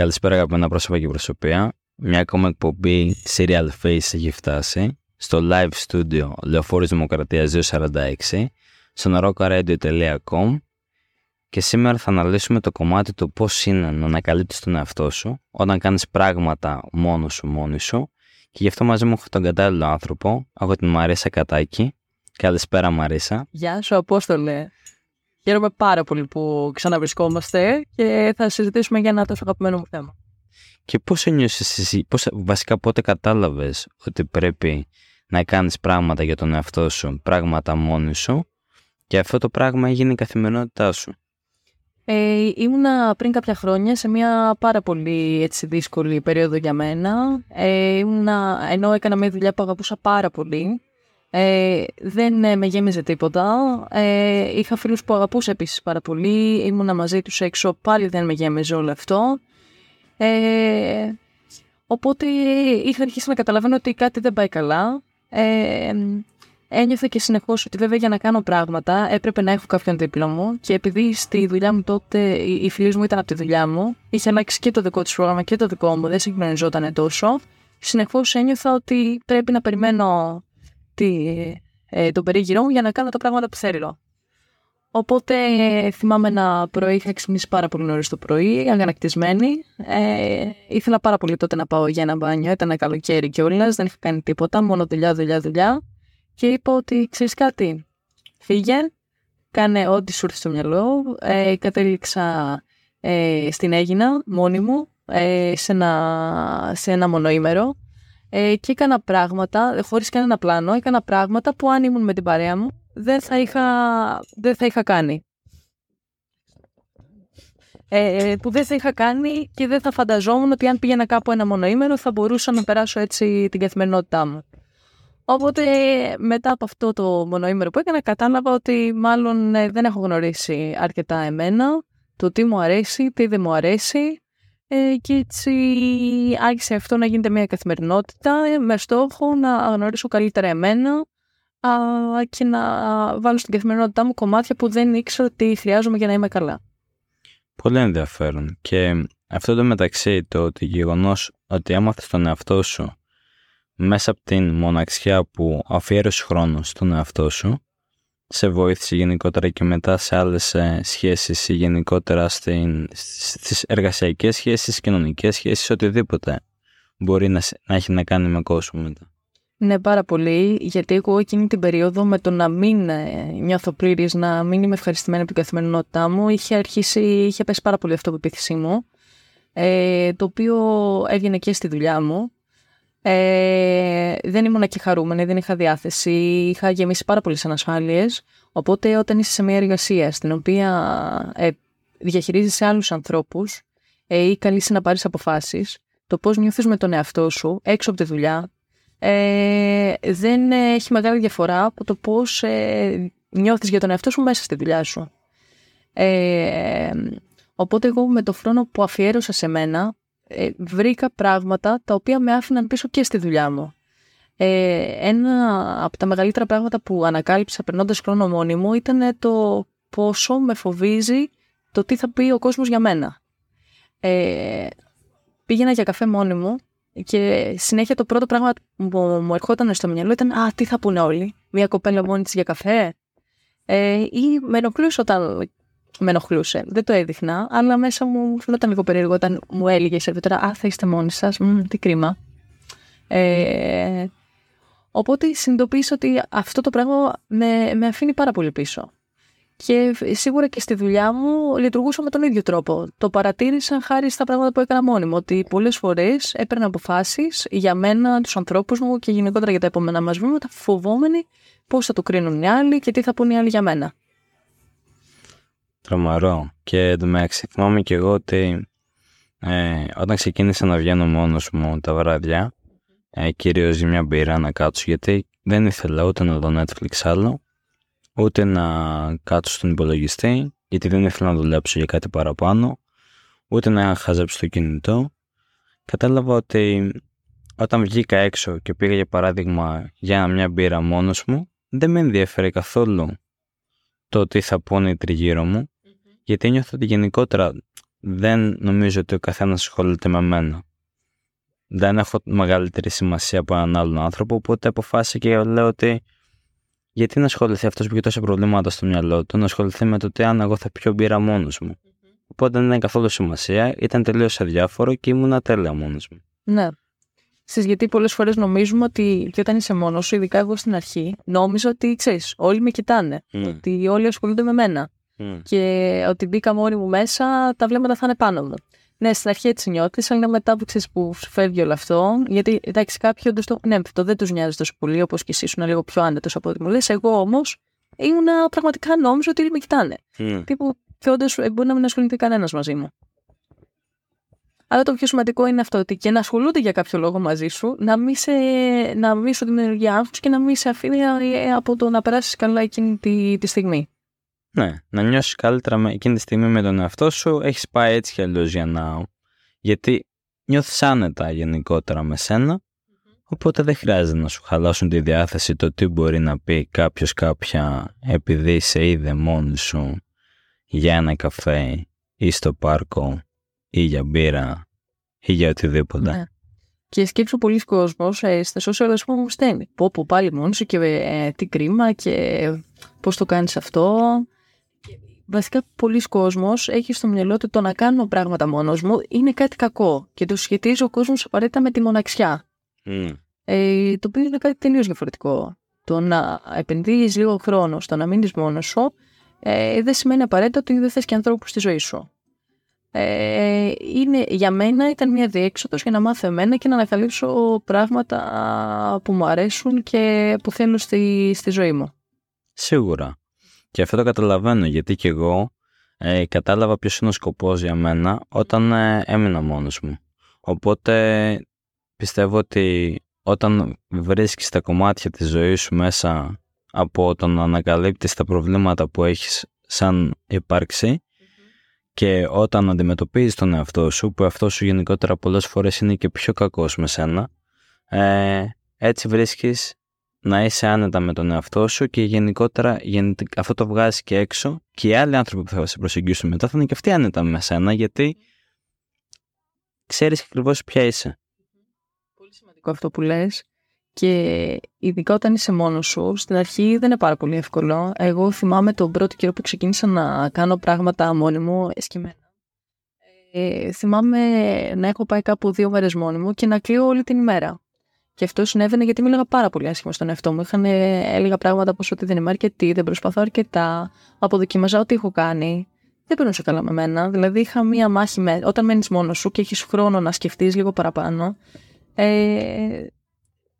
Καλησπέρα αγαπημένα πρόσωπα και προσωπία. Μια ακόμα εκπομπή Serial Face έχει φτάσει στο live studio Λεωφόρης Δημοκρατίας 246 στο naroka.radio.com και σήμερα θα αναλύσουμε το κομμάτι του πώς είναι να ανακαλύπτεις τον εαυτό σου όταν κάνεις πράγματα μόνος σου μόνη σου και γι' αυτό μαζί μου έχω τον κατάλληλο άνθρωπο, έχω την Μαρίσα Κατάκη. Καλησπέρα Μαρίσα. Γεια σου Απόστολε. Χαίρομαι πάρα πολύ που ξαναβρισκόμαστε και θα συζητήσουμε για ένα τόσο αγαπημένο μου θέμα. Και πώς ένιωσες εσύ, πώς, βασικά πότε κατάλαβες ότι πρέπει να κάνεις πράγματα για τον εαυτό σου, πράγματα μόνοι σου και αυτό το πράγμα έγινε η καθημερινότητά σου; Ε, ήμουνα πριν κάποια χρόνια σε μια πάρα πολύ έτσι, δύσκολη περίοδο για μένα. Ε, ήμουνα, ενώ έκανα μια δουλειά που αγαπούσα πάρα πολύ, ε, δεν ε, με γέμιζε τίποτα. Ε, είχα φίλους που αγαπούσα επίσης πάρα πολύ. Ήμουνα μαζί τους έξω, πάλι δεν με γέμιζε όλο αυτό. Ε, οπότε είχα αρχίσει να καταλαβαίνω ότι κάτι δεν πάει καλά. Ε, ένιωθα και συνεχώς ότι βέβαια για να κάνω πράγματα έπρεπε να έχω κάποιον δίπλα μου και επειδή στη δουλειά μου τότε η φίλη μου ήταν από τη δουλειά μου, είχε αλλάξει και το δικό της πρόγραμμα και το δικό μου, δεν συγχρονιζόταν τόσο. Συνεχώς ένιωθα ότι πρέπει να περιμένω τη, ε, τον περίγυρό μου για να κάνω τα πράγματα που θέλω. Οπότε ε, θυμάμαι ένα πρωί, είχα ξυπνήσει πάρα πολύ νωρίς το πρωί, αγανακτισμένη. Ε, ήθελα πάρα πολύ τότε να πάω για ένα μπάνιο, ήταν καλοκαίρι κιόλας, δεν είχα κάνει τίποτα, μόνο δουλειά, δουλειά, δουλειά. Και είπα ότι ξέρεις κάτι, φύγε, κάνε ό,τι σου έρθει στο μυαλό. Ε, κατέληξα ε, στην Έγινα μόνη μου ε, σε, ένα, σε ένα μονοήμερο ε, και έκανα πράγματα, χωρίς κανένα πλάνο, έκανα πράγματα που αν ήμουν με την παρέα μου δεν θα είχα, δεν θα είχα κάνει. Ε, που δεν θα είχα κάνει και δεν θα φανταζόμουν ότι αν πήγαινα κάπου ένα μονοήμερο θα μπορούσα να περάσω έτσι την καθημερινότητά μου. Οπότε μετά από αυτό το μονοήμερο που έκανα κατάλαβα ότι μάλλον ε, δεν έχω γνωρίσει αρκετά εμένα, το τι μου αρέσει, τι δεν μου αρέσει ε, και έτσι άρχισε αυτό να γίνεται μια καθημερινότητα ε, με στόχο να γνωρίσω καλύτερα εμένα α, και να βάλω στην καθημερινότητά μου κομμάτια που δεν ήξερα ότι χρειάζομαι για να είμαι καλά. Πολύ ενδιαφέρον. Και αυτό το μεταξύ το ότι γεγονός ότι έμαθες τον εαυτό σου μέσα από την μοναξιά που αφιέρωσε χρόνο στον εαυτό σου σε βοήθησε γενικότερα και μετά σε άλλες ε, σχέσεις ή γενικότερα στην, στις εργασιακές σχέσεις, κοινωνικές σχέσεις, οτιδήποτε μπορεί να, να έχει να κάνει με κόσμο μετά. Ναι, πάρα πολύ, γιατί εγώ εκείνη την περίοδο με το να μην ε, νιώθω πλήρης, να μην είμαι ευχαριστημένη από την καθημερινότητά μου, είχε αρχίσει, είχε πέσει πάρα πολύ αυτό επίθεσή μου, ε, το οποίο έβγαινε και στη δουλειά μου. Ε, δεν ήμουν και χαρούμενη, δεν είχα διάθεση, είχα γεμίσει πάρα πολλές ανασφάλειες. Οπότε, όταν είσαι σε μια εργασία στην οποία ε, διαχειρίζεσαι άλλους ανθρώπους ε, ή καλείσαι να πάρεις αποφάσεις, το πώς νιώθεις με τον εαυτό σου έξω από τη δουλειά, ε, δεν έχει μεγάλη διαφορά από το πώς ε, νιώθεις για τον εαυτό σου μέσα στη δουλειά σου. Ε, οπότε, εγώ με το χρόνο που αφιέρωσα σε μένα, ε, βρήκα πράγματα τα οποία με άφηναν πίσω και στη δουλειά μου. Ε, ένα από τα μεγαλύτερα πράγματα που ανακάλυψα περνώντας χρόνο μόνη μου ήταν το πόσο με φοβίζει το τι θα πει ο κόσμος για μένα. Ε, πήγαινα για καφέ μόνη μου και συνέχεια το πρώτο πράγμα που μου ερχόταν στο μυαλό ήταν «Α, τι θα πούνε όλοι, μια κοπέλα μόνη της για καφέ» ε, ή με ενοχλούσε όταν με ενοχλούσε. Δεν το έδειχνα, αλλά μέσα μου φαινόταν λίγο περίεργο όταν μου έλεγες η σερβιτόρα Α, θα είστε μόνοι σας. Τι κρίμα. Ε, οπότε συνειδητοποίησα ότι αυτό το πράγμα με, με αφήνει πάρα πολύ πίσω. Και σίγουρα και στη δουλειά μου λειτουργούσα με τον ίδιο τρόπο. Το παρατήρησα χάρη στα πράγματα που έκανα μόνη μου. Ότι πολλές φορές έπαιρνα αποφάσεις για μένα, τους ανθρώπους μου και γενικότερα για τα επόμενα μας βήματα, φοβόμενοι πώς θα το κρίνουν οι άλλοι και τι θα πούνε οι άλλοι για μένα. Τρομαρό. Και εντωμεταξύ θυμάμαι και εγώ ότι ε, όταν ξεκίνησα να βγαίνω μόνος μου τα βράδια, ε, κυρίως για μια μπύρα να κάτσω, γιατί δεν ήθελα ούτε να δω Netflix άλλο, ούτε να κάτσω στον υπολογιστή, γιατί δεν ήθελα να δουλέψω για κάτι παραπάνω, ούτε να χαζέψω το κινητό. Κατάλαβα ότι όταν βγήκα έξω και πήγα για παράδειγμα για μια μπύρα μόνος μου, δεν με ενδιαφέρει καθόλου το τι θα πούνε οι τριγύρω μου, γιατί νιώθω ότι γενικότερα δεν νομίζω ότι ο καθένας ασχολείται με μένα. Δεν έχω μεγαλύτερη σημασία από έναν άλλον άνθρωπο, οπότε αποφάσισα και λέω ότι γιατί να ασχοληθεί αυτός που έχει τόσα προβλήματα στο μυαλό του, να ασχοληθεί με το τι αν εγώ θα πιω μπύρα μόνος μου. Οπότε δεν ήταν καθόλου σημασία, ήταν τελείως αδιάφορο και ήμουν τέλεια μόνος μου. Ναι. Στις γιατί πολλές φορές νομίζουμε ότι και όταν είσαι μόνος σου, ειδικά εγώ στην αρχή, νόμιζα ότι ξέρεις, όλοι με κοιτάνε. Mm. Ότι όλοι ασχολούνται με μένα. Mm. Και ότι μπήκα μόνη μου μέσα, τα βλέμματα θα είναι πάνω μου. Ναι, στην αρχή έτσι νιώθει, αλλά μετά που ξέρεις που σου φεύγει όλο αυτό. Γιατί εντάξει, κάποιοι όντως το έχουν έμφυτο, δεν τους νοιάζει τόσο πολύ, όπως και εσύ ήσουν λίγο πιο άνετο από ό,τι μου λες. Εγώ όμως ήμουνα πραγματικά νόμιζα ότι όλοι με κοιτάνε. Mm. Τύπου, και όντως μπορεί να μην ασχολείται κανένας μαζί μου. Αλλά το πιο σημαντικό είναι αυτό, ότι και να ασχολούνται για κάποιο λόγο μαζί σου, να μην, σε, να μην σου δημιουργεί άγχος και να μην σε αφήνει ε, από το να περάσεις καλά εκείνη τη, τη στιγμή. Ναι, να νιώσεις καλύτερα με, εκείνη τη στιγμή με τον εαυτό σου. Έχεις πάει έτσι κι αλλιώς για να. Γιατί νιώθεις άνετα γενικότερα με σένα. Οπότε δεν χρειάζεται να σου χαλάσουν τη διάθεση το τι μπορεί να πει κάποιος κάποια επειδή σε είδε μόνη σου για ένα καφέ ή στο πάρκο ή για μπύρα ή για οτιδήποτε. Ναι. Και σκέψω πολλοί κόσμος ε, στα social ας πούμε μου στέλνει. Πω πω πάλι μόνος σου και ε, τι κρίμα και πώς το κάνεις αυτό. Βασικά πολλοί κόσμος έχει στο μυαλό του το να κάνω πράγματα μόνος μου είναι κάτι κακό και το σχετίζει ο κόσμος απαραίτητα με τη μοναξιά. Mm. Ε, το οποίο είναι κάτι τελείως διαφορετικό. Το να επενδύεις λίγο χρόνο στο να μείνεις μόνος σου ε, δεν σημαίνει απαραίτητα ότι δεν θες και ανθρώπους στη ζωή σου. Ε, είναι, για μένα ήταν μια διέξοδος για να μάθω εμένα και να ανακαλύψω πράγματα που μου αρέσουν και που θέλω στη, στη ζωή μου. Σίγουρα. Και αυτό το καταλαβαίνω γιατί και εγώ ε, κατάλαβα ποιος είναι ο σκοπός για μένα όταν ε, έμεινα μόνος μου. Οπότε πιστεύω ότι όταν βρίσκεις τα κομμάτια της ζωής σου μέσα από το να ανακαλύπτεις τα προβλήματα που έχεις σαν υπάρξη και όταν αντιμετωπίζεις τον εαυτό σου, που αυτό σου γενικότερα πολλές φορές είναι και πιο κακός με σένα, ε, έτσι βρίσκεις να είσαι άνετα με τον εαυτό σου και γενικότερα αυτό το βγάζεις και έξω και οι άλλοι άνθρωποι που θα σε προσεγγίσουν μετά θα είναι και αυτοί άνετα με σένα γιατί ξέρεις ακριβώς ποια είσαι. Πολύ σημαντικό αυτό που λες και ειδικά όταν είσαι μόνος σου, στην αρχή δεν είναι πάρα πολύ εύκολο. Εγώ θυμάμαι τον πρώτο καιρό που ξεκίνησα να κάνω πράγματα μόνη μου, εσκεμμένα. Ε, θυμάμαι να έχω πάει κάπου δύο μέρες μόνη μου και να κλείω όλη την ημέρα. Και αυτό συνέβαινε γιατί μίλαγα πάρα πολύ άσχημα στον εαυτό μου. Είχαν, έλεγα πράγματα όπως ότι δεν είμαι αρκετή, δεν προσπαθώ αρκετά, αποδοκιμαζά ό,τι έχω κάνει. Δεν περνούσε καλά με μένα. Δηλαδή είχα μία μάχη με. Όταν μένεις μόνος σου και έχεις χρόνο να σκεφτείς λίγο παραπάνω, ε,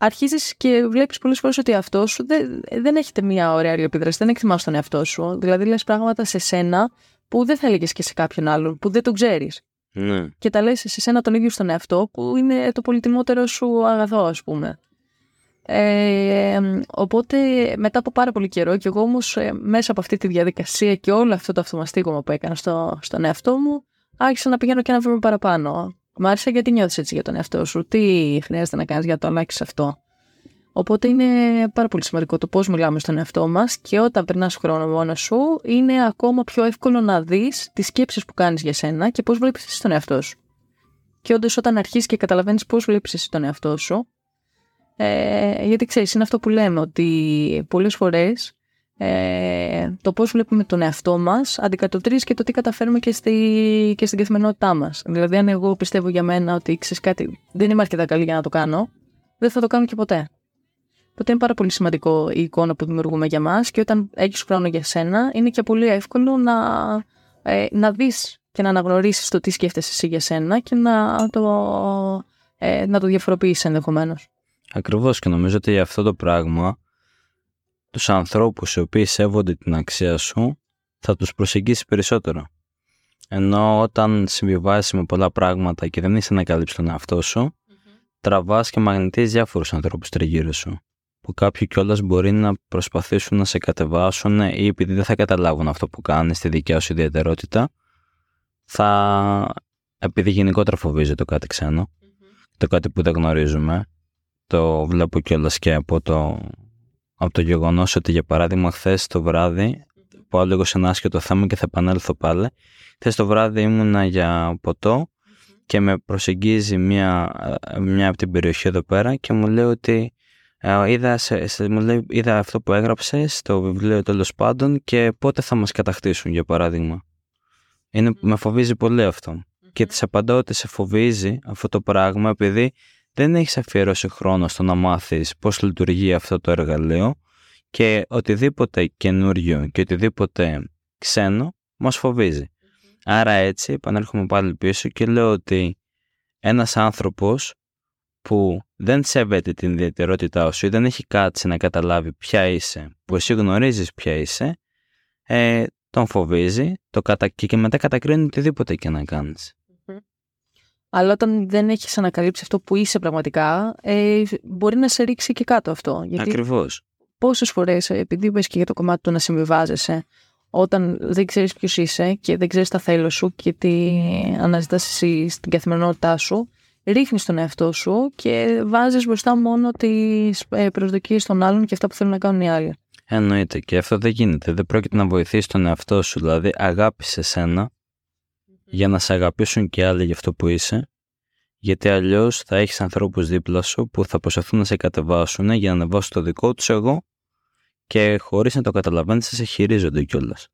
αρχίζεις και βλέπεις πολλές φορές ότι αυτό σου δεν, δεν έχετε μία ωραία αλληλεπίδραση, δεν εκτιμάς τον εαυτό σου. Δηλαδή λες πράγματα σε σένα που δεν θα έλεγες και σε κάποιον άλλον, που δεν τον ξέρεις. Ναι. Και τα λες σε σένα τον ίδιο στον εαυτό, που είναι το πολυτιμότερο σου αγαθό, ας πούμε. Ε, οπότε μετά από πάρα πολύ καιρό και εγώ όμως ε, μέσα από αυτή τη διαδικασία και όλο αυτό το αυτομαστίγωμα που έκανα στο, στον εαυτό μου άρχισα να πηγαίνω και ένα βήμα παραπάνω Μ' άρεσε γιατί νιώθεις έτσι για τον εαυτό σου; Τι χρειάζεται να κάνεις για το αλλάξει αυτό; Οπότε είναι πάρα πολύ σημαντικό το πώς μιλάμε στον εαυτό μας και όταν περνάς χρόνο μόνος σου είναι ακόμα πιο εύκολο να δεις τις σκέψεις που κάνεις για σένα και πώς βλέπεις εσύ τον εαυτό σου. Και όντως όταν αρχίσεις και καταλαβαίνεις πώς βλέπεις εσύ τον εαυτό σου ε, γιατί ξέρεις είναι αυτό που λέμε ότι πολλές φορές ε, το πώς βλέπουμε τον εαυτό μας αντικατοπτρίζει και το τι καταφέρουμε και, στη, και στην καθημερινότητά μας. Δηλαδή αν εγώ πιστεύω για μένα ότι ξέρεις κάτι δεν είμαι αρκετά καλή για να το κάνω, δεν θα το κάνω και ποτέ. Οπότε είναι πάρα πολύ σημαντικό η εικόνα που δημιουργούμε για μας και όταν έχεις χρόνο για σένα είναι και πολύ εύκολο να, ε, να δεις και να αναγνωρίσεις το τι σκέφτεσαι εσύ για σένα και να το, ε, να το διαφοροποιήσεις ενδεχομένως. Ακριβώς και νομίζω ότι αυτό το πράγμα τους ανθρώπους οι οποίοι σέβονται την αξία σου θα τους προσεγγίσεις περισσότερο. Ενώ όταν συμβιβάσεις με πολλά πράγματα και δεν είσαι να καλύψεις τον εαυτό σου, mm-hmm. τραβάς και μαγνητίζεις διάφορους ανθρώπους τριγύρω σου. Που κάποιοι κιόλας μπορεί να προσπαθήσουν να σε κατεβάσουν ή επειδή δεν θα καταλάβουν αυτό που κάνεις στη δικιά σου ιδιαιτερότητα, θα επειδή γενικότερα φοβίζει το κάτι ξένο, το κάτι που δεν γνωρίζουμε, το βλέπω κιόλας και από το από το γεγονός ότι για παράδειγμα χθες το βράδυ πάω λίγο σε ένα άσχετο θέμα και θα επανέλθω πάλι. Χθες το βράδυ ήμουνα για ποτό και με προσεγγίζει μια, μια από την περιοχή εδώ πέρα και μου λέει ότι ε, είδα, σε, μου λέει, είδα αυτό που έγραψε στο βιβλίο τέλος πάντων και πότε θα μας κατακτήσουν για παράδειγμα. Είναι, Με φοβίζει πολύ αυτό. Και της απαντώ ότι σε φοβίζει αυτό το πράγμα επειδή δεν έχεις αφιερώσει χρόνο στο να μάθεις πώς λειτουργεί αυτό το εργαλείο και οτιδήποτε καινούριο και οτιδήποτε ξένο μας φοβίζει. Άρα έτσι επανέρχομαι πάλι πίσω και λέω ότι ένας άνθρωπος που δεν σέβεται την ιδιαιτερότητά σου ή δεν έχει κάτσει να καταλάβει ποια είσαι, που εσύ γνωρίζεις ποια είσαι, ε, τον φοβίζει το κατα... και μετά κατακρίνει οτιδήποτε και να κάνεις. Αλλά όταν δεν έχεις ανακαλύψει αυτό που είσαι πραγματικά, ε, μπορεί να σε ρίξει και κάτω αυτό. Γιατί Ακριβώς. Πόσες φορές, επειδή είπες και για το κομμάτι του να συμβιβάζεσαι, όταν δεν ξέρεις ποιος είσαι και δεν ξέρεις τα θέλω σου και τι αναζητάς εσύ στην καθημερινότητά σου, ρίχνεις τον εαυτό σου και βάζεις μπροστά μόνο τις ε, προσδοκίες των άλλων και αυτά που θέλουν να κάνουν οι άλλοι. Εννοείται και αυτό δεν γίνεται. Δεν πρόκειται να βοηθήσει τον εαυτό σου. Δηλαδή αγάπησε σένα για να σε αγαπήσουν και άλλοι για αυτό που είσαι. Γιατί αλλιώς θα έχεις ανθρώπους δίπλα σου που θα προσπαθούν να σε κατεβάσουν για να ανεβάσουν το δικό τους εγώ και χωρίς να το καταλαβαίνεις, θα σε χειρίζονται κιόλας.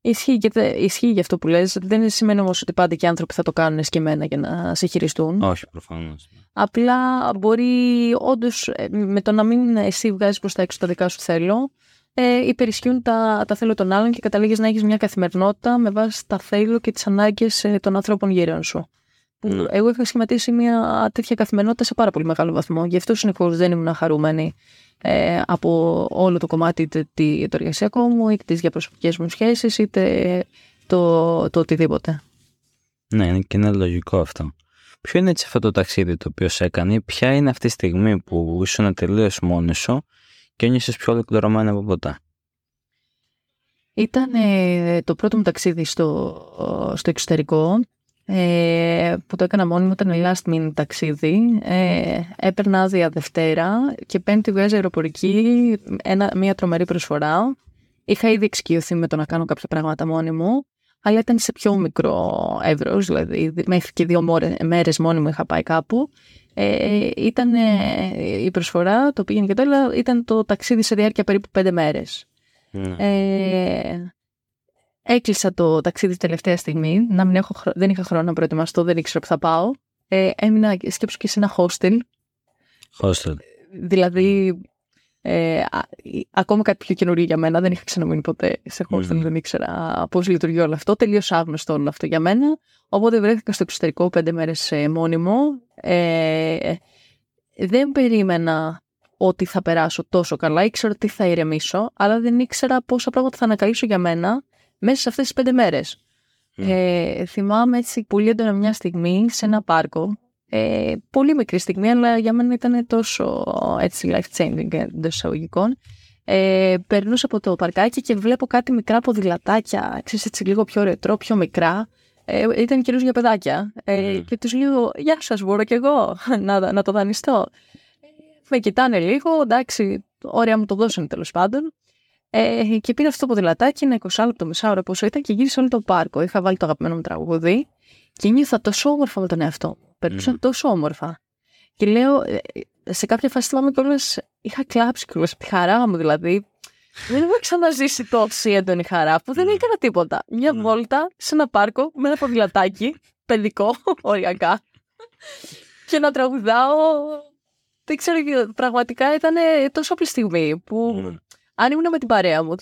Ισχύει, και ισχύει για αυτό που λες. Δεν σημαίνει όμως ότι πάντα και οι άνθρωποι θα το κάνουν σκεμμένα για να σε χειριστούν. Όχι, προφανώς. Απλά μπορεί όντως ε, με το να μην εσύ βγάζεις προς τα έξω τα δικά σου θέλω, ε, υπερισχύουν τα, τα θέλω των άλλων και καταλήγεις να έχεις μια καθημερινότητα με βάση τα θέλω και τις ανάγκες ε, των ανθρώπων γύρω σου. Ναι. Εγώ είχα σχηματίσει μια τέτοια καθημερινότητα σε πάρα πολύ μεγάλο βαθμό. Γι' αυτό συνεχώς δεν ήμουν χαρούμενη ε, από όλο το κομμάτι είτε το εργασιακό μου, είτε τις διαπροσωπικές μου σχέσεις, είτε το, το οτιδήποτε. Ναι, και είναι λογικό αυτό. Ποιο είναι έτσι αυτό το ταξίδι το οποίο σε έκανε, ποια είναι αυτή η στιγμή που ήσουν τελείως μόνη σου; Και νιώσε πιο ολοκληρωμένη από ποτέ. Ήταν το πρώτο μου ταξίδι στο, στο εξωτερικό ε, που το έκανα μόνη μου, ήταν last minute ταξίδι. Ε, έπαιρνα άδεια Δευτέρα και πέμπτη βγάζει αεροπορική, ένα, μια τρομερή προσφορά. Είχα ήδη εξοικειωθεί με το να κάνω κάποια πράγματα μόνη μου, αλλά ήταν σε πιο μικρό εύρος, δηλαδή μέχρι και δύο μέρες μόνη μου είχα πάει κάπου. Ε, ήταν η προσφορά, το πήγαινε και το ήταν το ταξίδι σε διάρκεια περίπου πέντε μέρες. Ναι. Ε, Έκλεισα το ταξίδι τελευταία στιγμή. Να μην έχω, δεν είχα χρόνο να προετοιμαστώ, δεν ήξερα που θα πάω. Ε, έμεινα σκέψου και σε ένα hostel. Hostel. Δηλαδή, ε, ακόμα κάτι πιο καινούριο για μένα. Δεν είχα ξαναμείνει ποτέ σε hostel, mm. δεν ήξερα πώς λειτουργεί όλο αυτό. Τελείως άγνωστο όλο αυτό για μένα. Οπότε βρέθηκα στο εξωτερικό πέντε μέρες ε, μόνιμο. Ε, δεν περίμενα ότι θα περάσω τόσο καλά. Ήξερα ότι θα ηρεμήσω, αλλά δεν ήξερα πόσα πράγματα θα ανακαλύψω για μένα μέσα σε αυτές τις πέντε μέρες. Ε, θυμάμαι έτσι πολύ έντονα μια στιγμή σε ένα πάρκο. Ε, πολύ μικρή στιγμή, αλλά για μένα ήταν τόσο έτσι life changing εντό εισαγωγικών. Ε, περνούσα από το παρκάκι και βλέπω κάτι μικρά ποδηλατάκια, ξέρεις έτσι λίγο πιο ρετρό, πιο μικρά. Ε, ήταν κυρίως για παιδάκια. Ε, Και τους λέω, γεια σας, μπορώ κι εγώ να, να το δανειστώ. Με κοιτάνε λίγο, εντάξει, ωραία μου το δώσουν τέλος πάντων. Ε, και πήρα αυτό το ποδηλατάκι, ένα 20 λεπτό μισάωρο πόσο ήταν και γύρισε όλο το πάρκο. Είχα βάλει το αγαπημένο μου τραγούδι και νιώθα τόσο όμορφα με τον εαυτό. Περνούσα τόσο όμορφα. Και λέω, ε, σε κάποια φάση θυμάμαι κιόλας, είχα κλάψει κιόλας από τη χαρά μου δηλαδή. Δεν έχω ξαναζήσει τόση έντονη χαρά που δεν έκανα τίποτα. Μια ναι. βόλτα σε ένα πάρκο με ένα ποδηλατάκι, παιδικό, οριακά. και να τραγουδάω. Δεν ξέρω, πραγματικά ήταν τόσο απλή στιγμή που ναι αν ήμουν με την παρέα μου,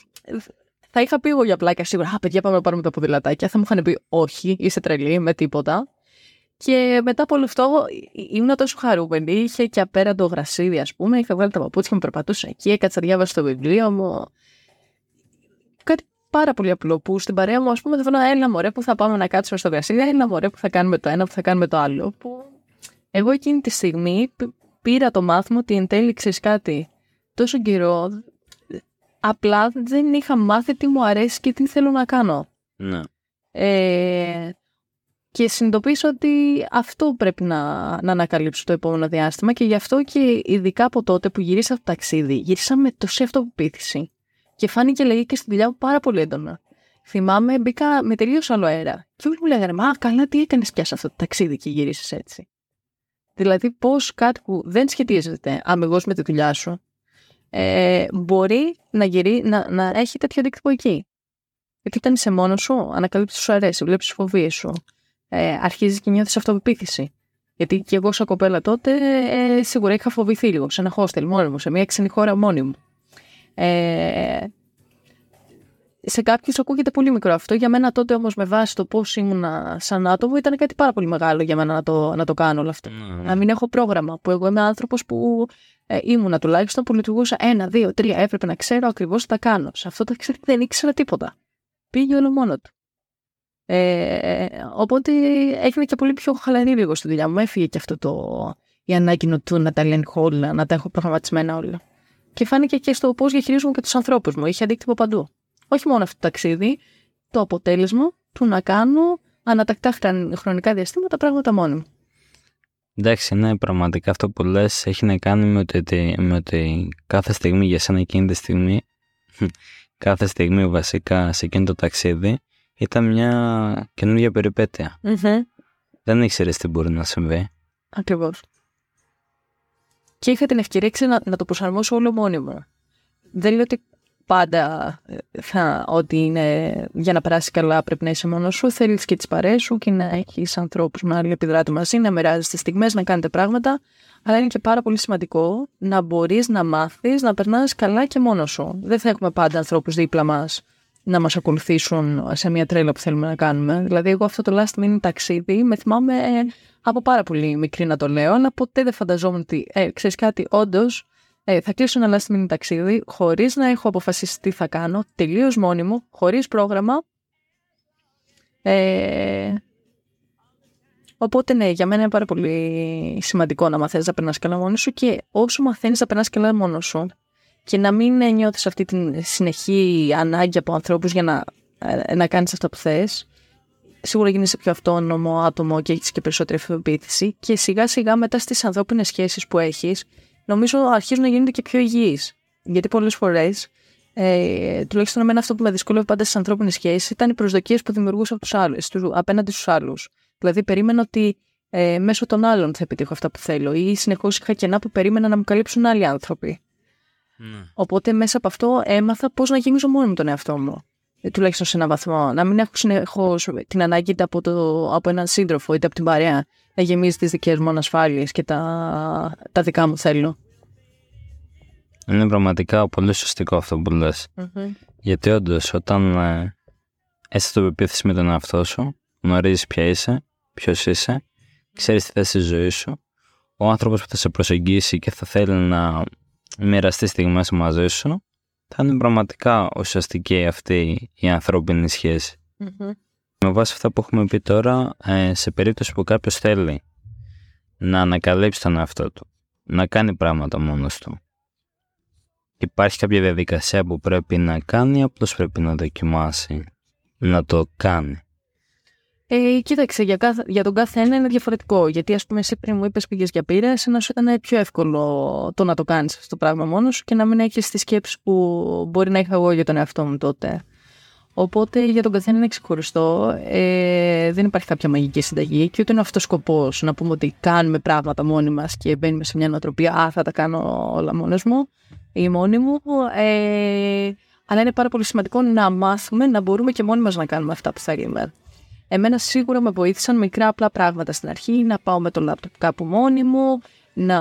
θα είχα πει εγώ για πλάκα σίγουρα. Α, παιδιά, πάμε να πάρουμε τα ποδηλατάκια. Θα μου είχαν πει Όχι, είσαι τρελή, με τίποτα. Και μετά από όλο αυτό ήμουν τόσο χαρούμενη. Είχε και απέραντο γρασίδι, ας πούμε. Είχα βγάλει τα παπούτσια μου, περπατούσα εκεί, έκατσα διάβασα το βιβλίο μου. Κάτι πάρα πολύ απλό που στην παρέα μου, ας πούμε, θα βρω ένα μωρέ που θα πάμε να κάτσουμε στο γρασίδι, ένα μωρέ που θα κάνουμε το ένα, που θα κάνουμε το άλλο. Που εγώ εκείνη τη στιγμή πήρα το μάθημα ότι εν τέλει ξέρεις κάτι. Τόσο καιρό Απλά δεν είχα μάθει τι μου αρέσει και τι θέλω να κάνω. Ναι. Ε, και συνειδητοποίησα ότι αυτό πρέπει να, να ανακαλύψω το επόμενο διάστημα και γι' αυτό και ειδικά από τότε που γύρισα από το ταξίδι, γύρισα με τόση αυτοπεποίθηση Και φάνηκε λέγει και στη δουλειά μου πάρα πολύ έντονα. Θυμάμαι, μπήκα με τελείως άλλο αέρα. Και όλοι μου λέγανε, Μα καλά, τι έκανες πια σε αυτό το ταξίδι και γύρισες έτσι. Δηλαδή, πώς κάτι που δεν σχετίζεται αμυγός με τη δουλειά σου, ε, μπορεί να, γυρί, να, να έχει τέτοιο αντίκτυπο εκεί. Γιατί όταν είσαι μόνος σου, ανακαλύπτεις σου αρέσει, βλέπεις τις φοβίες σου. Ε, αρχίζεις και νιώθεις αυτοπεποίθηση. Γιατί και εγώ, σαν κοπέλα τότε, ε, σίγουρα είχα φοβηθεί λίγο σε ένα hostel μόνο μου, σε μια ξένη χώρα μόνη μου. Ε, σε κάποιους ακούγεται πολύ μικρό αυτό. Για μένα τότε όμως, με βάση το πώς ήμουνα σαν άτομο, ήταν κάτι πάρα πολύ μεγάλο για μένα να το, να το κάνω όλο αυτό. Mm. Να μην έχω πρόγραμμα. Που εγώ είμαι άνθρωπος που ε, ήμουνα τουλάχιστον που λειτουργούσα ένα, δύο, τρία. Έπρεπε να ξέρω ακριβώς τι θα κάνω. Σε αυτό το δεν ήξερα τίποτα. Πήγε όλο μόνο του. Ε, οπότε έγινε και πολύ πιο χαλαρή λίγο στη δουλειά μου. Έφυγε και αυτό το η ανάγκη του να τα ελέγχω όλα, να τα έχω προγραμματισμένα όλα. Και φάνηκε και στο πώς διαχειρίζομαι και τους ανθρώπους μου. Είχε αντίκτυπο παντού. Όχι μόνο αυτό το ταξίδι, το αποτέλεσμα του να κάνω ανατακτά χρονικά διαστήματα πράγματα μόνοι μου. Εντάξει, ναι, πραγματικά αυτό που λες έχει να κάνει με ότι, με ότι κάθε στιγμή για σένα εκείνη τη στιγμή, κάθε στιγμή βασικά σε εκείνο το ταξίδι, ήταν μια καινούργια περιπέτεια. Mm-hmm. Δεν ήξερες τι μπορεί να συμβεί. Ακριβώς. Και είχα την ευκαιρία να, να το προσαρμόσω όλο μόνοι μου. Δεν λέω ότι πάντα ε, θα, ότι είναι για να περάσει καλά πρέπει να είσαι μόνος σου. Θέλεις και τις παρέ σου και να έχεις ανθρώπους με άλλη επιδράτη μαζί, να μοιράζεστε στιγμές, να κάνετε πράγματα. Αλλά είναι και πάρα πολύ σημαντικό να μπορείς να μάθεις να περνάς καλά και μόνος σου. Δεν θα έχουμε πάντα ανθρώπους δίπλα μας να μας ακολουθήσουν σε μια τρέλα που θέλουμε να κάνουμε. Δηλαδή, εγώ αυτό το last minute ταξίδι με θυμάμαι ε, από πάρα πολύ μικρή να το λέω, αλλά ποτέ δεν φανταζόμουν ότι, ε, ξέρεις κάτι, όντως ε, θα κλείσω ένα last minute ταξίδι χωρίς να έχω αποφασίσει τι θα κάνω, τελείως μόνη μου, χωρίς πρόγραμμα. Ε, οπότε ναι, για μένα είναι πάρα πολύ σημαντικό να μαθαίνεις να περνάς καλά μόνος σου και όσο μαθαίνεις να περνάς καλά μόνος σου και να μην νιώθεις αυτή την συνεχή ανάγκη από ανθρώπους για να, ε, να κάνεις αυτό που θες. Σίγουρα γίνεσαι πιο αυτόνομο άτομο και έχεις και περισσότερη αυτοπεποίθηση. Και σιγά σιγά μετά στις ανθρώπινες σχέσεις που έχεις, νομίζω αρχίζουν να γίνονται και πιο υγιείς. Γιατί πολλές φορές, ε, τουλάχιστον εμένα αυτό που με δυσκολεύει πάντα στις ανθρώπινες σχέσεις, ήταν οι προσδοκίες που δημιουργούσα από τους άλλους, απέναντι στους άλλους. Δηλαδή, περίμενα ότι ε, μέσω των άλλων θα επιτύχω αυτά που θέλω, ή συνεχώς είχα κενά που περίμενα να μου καλύψουν άλλοι άνθρωποι. Ναι. Οπότε μέσα από αυτό έμαθα πώς να γεμίζω μόνο με τον εαυτό μου. Ε, τουλάχιστον σε έναν βαθμό. Να μην έχω συνεχώς την ανάγκη είτε από, το, από έναν σύντροφο είτε από την παρέα να γεμίζει τις δικές μου ανασφάλειες και τα, τα δικά μου θέλω. Είναι πραγματικά πολύ σωστικό αυτό που λες. Γιατί όντως, όταν ε, έχει το πεποίθηση με τον εαυτό σου, γνωρίζεις ποια είσαι, ποιος είσαι, ξέρεις τη θέση τη ζωή σου, ο άνθρωπος που θα σε προσεγγίσει και θα θέλει να μοιραστεί στιγμές μαζί σου, θα είναι πραγματικά ουσιαστική αυτή η ανθρώπινη Με βάση αυτά που έχουμε πει τώρα, ε, σε περίπτωση που κάποιος θέλει να ανακαλύψει τον εαυτό του, να κάνει πράγματα μόνος του, υπάρχει κάποια διαδικασία που πρέπει να κάνει ή απλώς πρέπει να δοκιμάσει να το κάνει. Ε, κοίταξε, για, κάθε, για τον κάθε ένα είναι διαφορετικό. Γιατί, ας πούμε, εσύ πριν μου είπες πήγες για πείρα, να σου ήταν πιο εύκολο το να το κάνεις αυτό το πράγμα μόνος σου και να μην έχεις τη σκέψη που μπορεί να είχα εγώ για τον εαυτό μου τότε. Οπότε για τον καθένα είναι ξεχωριστό. Ε, δεν υπάρχει κάποια μαγική συνταγή και ούτε είναι αυτός ο σκοπός να πούμε ότι κάνουμε πράγματα μόνοι μας και μπαίνουμε σε μια νοοτροπία. Α, θα τα κάνω όλα μόνος μου ή μόνοι μου. Ε, αλλά είναι πάρα πολύ σημαντικό να μάθουμε να μπορούμε και μόνοι μας να κάνουμε αυτά που θέλουμε. Εμένα σίγουρα με βοήθησαν μικρά απλά πράγματα στην αρχή, να πάω με το λάπτοπ κάπου μόνη μου, να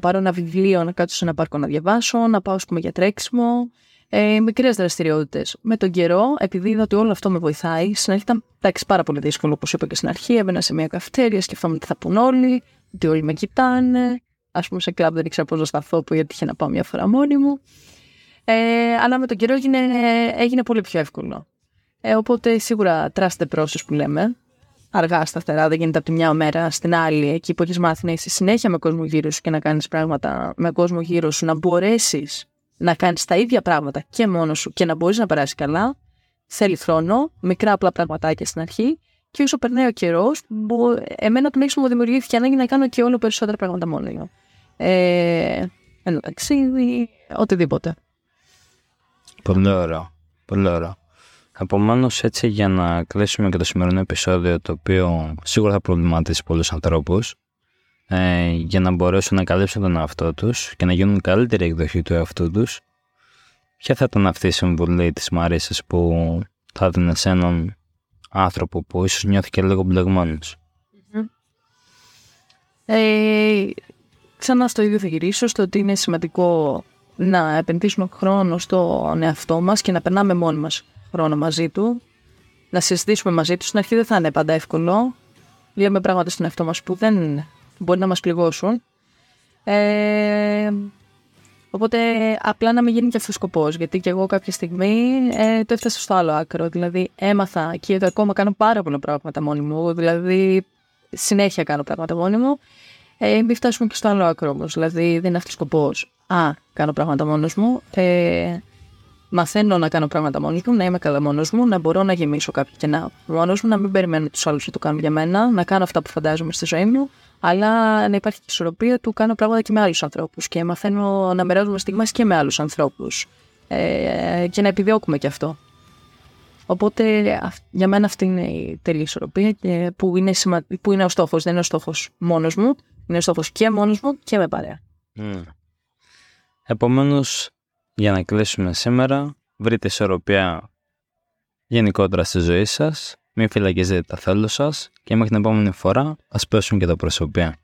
πάρω ένα βιβλίο, να κάτσω σε ένα πάρκο να διαβάσω, να πάω πούμε, για τρέξιμο. Ε, Μικρές δραστηριότητες. Με τον καιρό, επειδή είδα ότι όλο αυτό με βοηθάει, στην αρχή ήταν εντάξει, πάρα πολύ δύσκολο, όπως είπα και στην αρχή. Έμενα σε μια καυτέρια, σκεφτόμουν τι θα πούν όλοι, ότι όλοι με κοιτάνε. Α πούμε, σε κλαμπ δεν ήξερα πώς να σταθώ, που γιατί είχε να πάω μια φορά μόνη μου. Ε, αλλά με τον καιρό έγινε, έγινε πολύ πιο εύκολο. Ε, οπότε σίγουρα trust the process που λέμε. Αργά, σταθερά, δεν γίνεται από τη μια μέρα στην άλλη. Εκεί που έχεις μάθει να είσαι συνέχεια με κόσμο γύρω σου και να κάνεις πράγματα με κόσμο γύρω σου, να μπορέσεις να κάνεις τα ίδια πράγματα και μόνος σου και να μπορείς να περάσεις καλά. Θέλει χρόνο, μικρά απλά πραγματάκια στην αρχή. Και όσο περνάει ο καιρός, εμένα τουλάχιστον μου δημιουργήθηκε ανάγκη να κάνω και όλο περισσότερα πράγματα μόνο. Ε, ένα ταξίδι, οτιδήποτε. Πολύ ωραίο. Πολύ ωραίο. Επομένω, έτσι για να κλείσουμε και το σημερινό επεισόδιο, το οποίο σίγουρα θα προβληματίσει πολλούς ανθρώπους, ε, για να μπορέσουν να καλύψουν τον εαυτό τους και να γίνουν καλύτερη εκδοχή του εαυτού τους, ποια θα ήταν αυτή η συμβουλή της Μαρίσας που θα έδινε σε έναν άνθρωπο που ίσως νιώθει και λίγο μπλεγμένος; Ε, ξανά στο ίδιο θα γυρίσω, στο ότι είναι σημαντικό να επενδύσουμε χρόνο στον εαυτό μας και να περνάμε μόνοι μας χρόνο μαζί του, να συζητήσουμε μαζί του. Στην αρχή δεν θα είναι πάντα εύκολο. Λέμε πράγματα στον εαυτό μας που δεν μπορεί να μας πληγώσουν. Ε, οπότε απλά να μην γίνει και αυτός ο σκοπός. Γιατί και εγώ κάποια στιγμή ε, το έφτασα στο άλλο άκρο. Δηλαδή έμαθα και ακόμα κάνω πάρα πολλά πράγματα μόνη μου. Δηλαδή συνέχεια κάνω πράγματα μόνη μου. Ε, μην φτάσουμε και στο άλλο άκρο όμως. Δηλαδή δεν είναι αυτός ο σκοπός. Α, κάνω πράγματα μόνος μου. Ε, μαθαίνω να κάνω πράγματα μόνος μου, να είμαι καλά μόνος μου, να μπορώ να γεμίσω κάποια κενά μόνος μου, να μην περιμένω τους άλλους να το κάνουν για μένα, να κάνω αυτά που φαντάζομαι στη ζωή μου, αλλά να υπάρχει και ισορροπία του κάνω πράγματα και με άλλους ανθρώπους και μαθαίνω να μοιράζομαι στιγμές και με άλλους ανθρώπους. Ε, και να επιδιώκουμε και αυτό. Οπότε για μένα αυτή είναι η τέλεια ισορροπία και που είναι, σημα... που είναι ο στόχος. Δεν είναι ο στόχος μόνος μου, είναι ο στόχος και μόνος μου και με παρέα. Mm. Επομένως, για να κλείσουμε σήμερα, βρείτε ισορροπία γενικότερα στη ζωή σας, μην φυλακίζετε τα θέλω σας και μέχρι την επόμενη φορά ας πέσουν και τα προσωπία.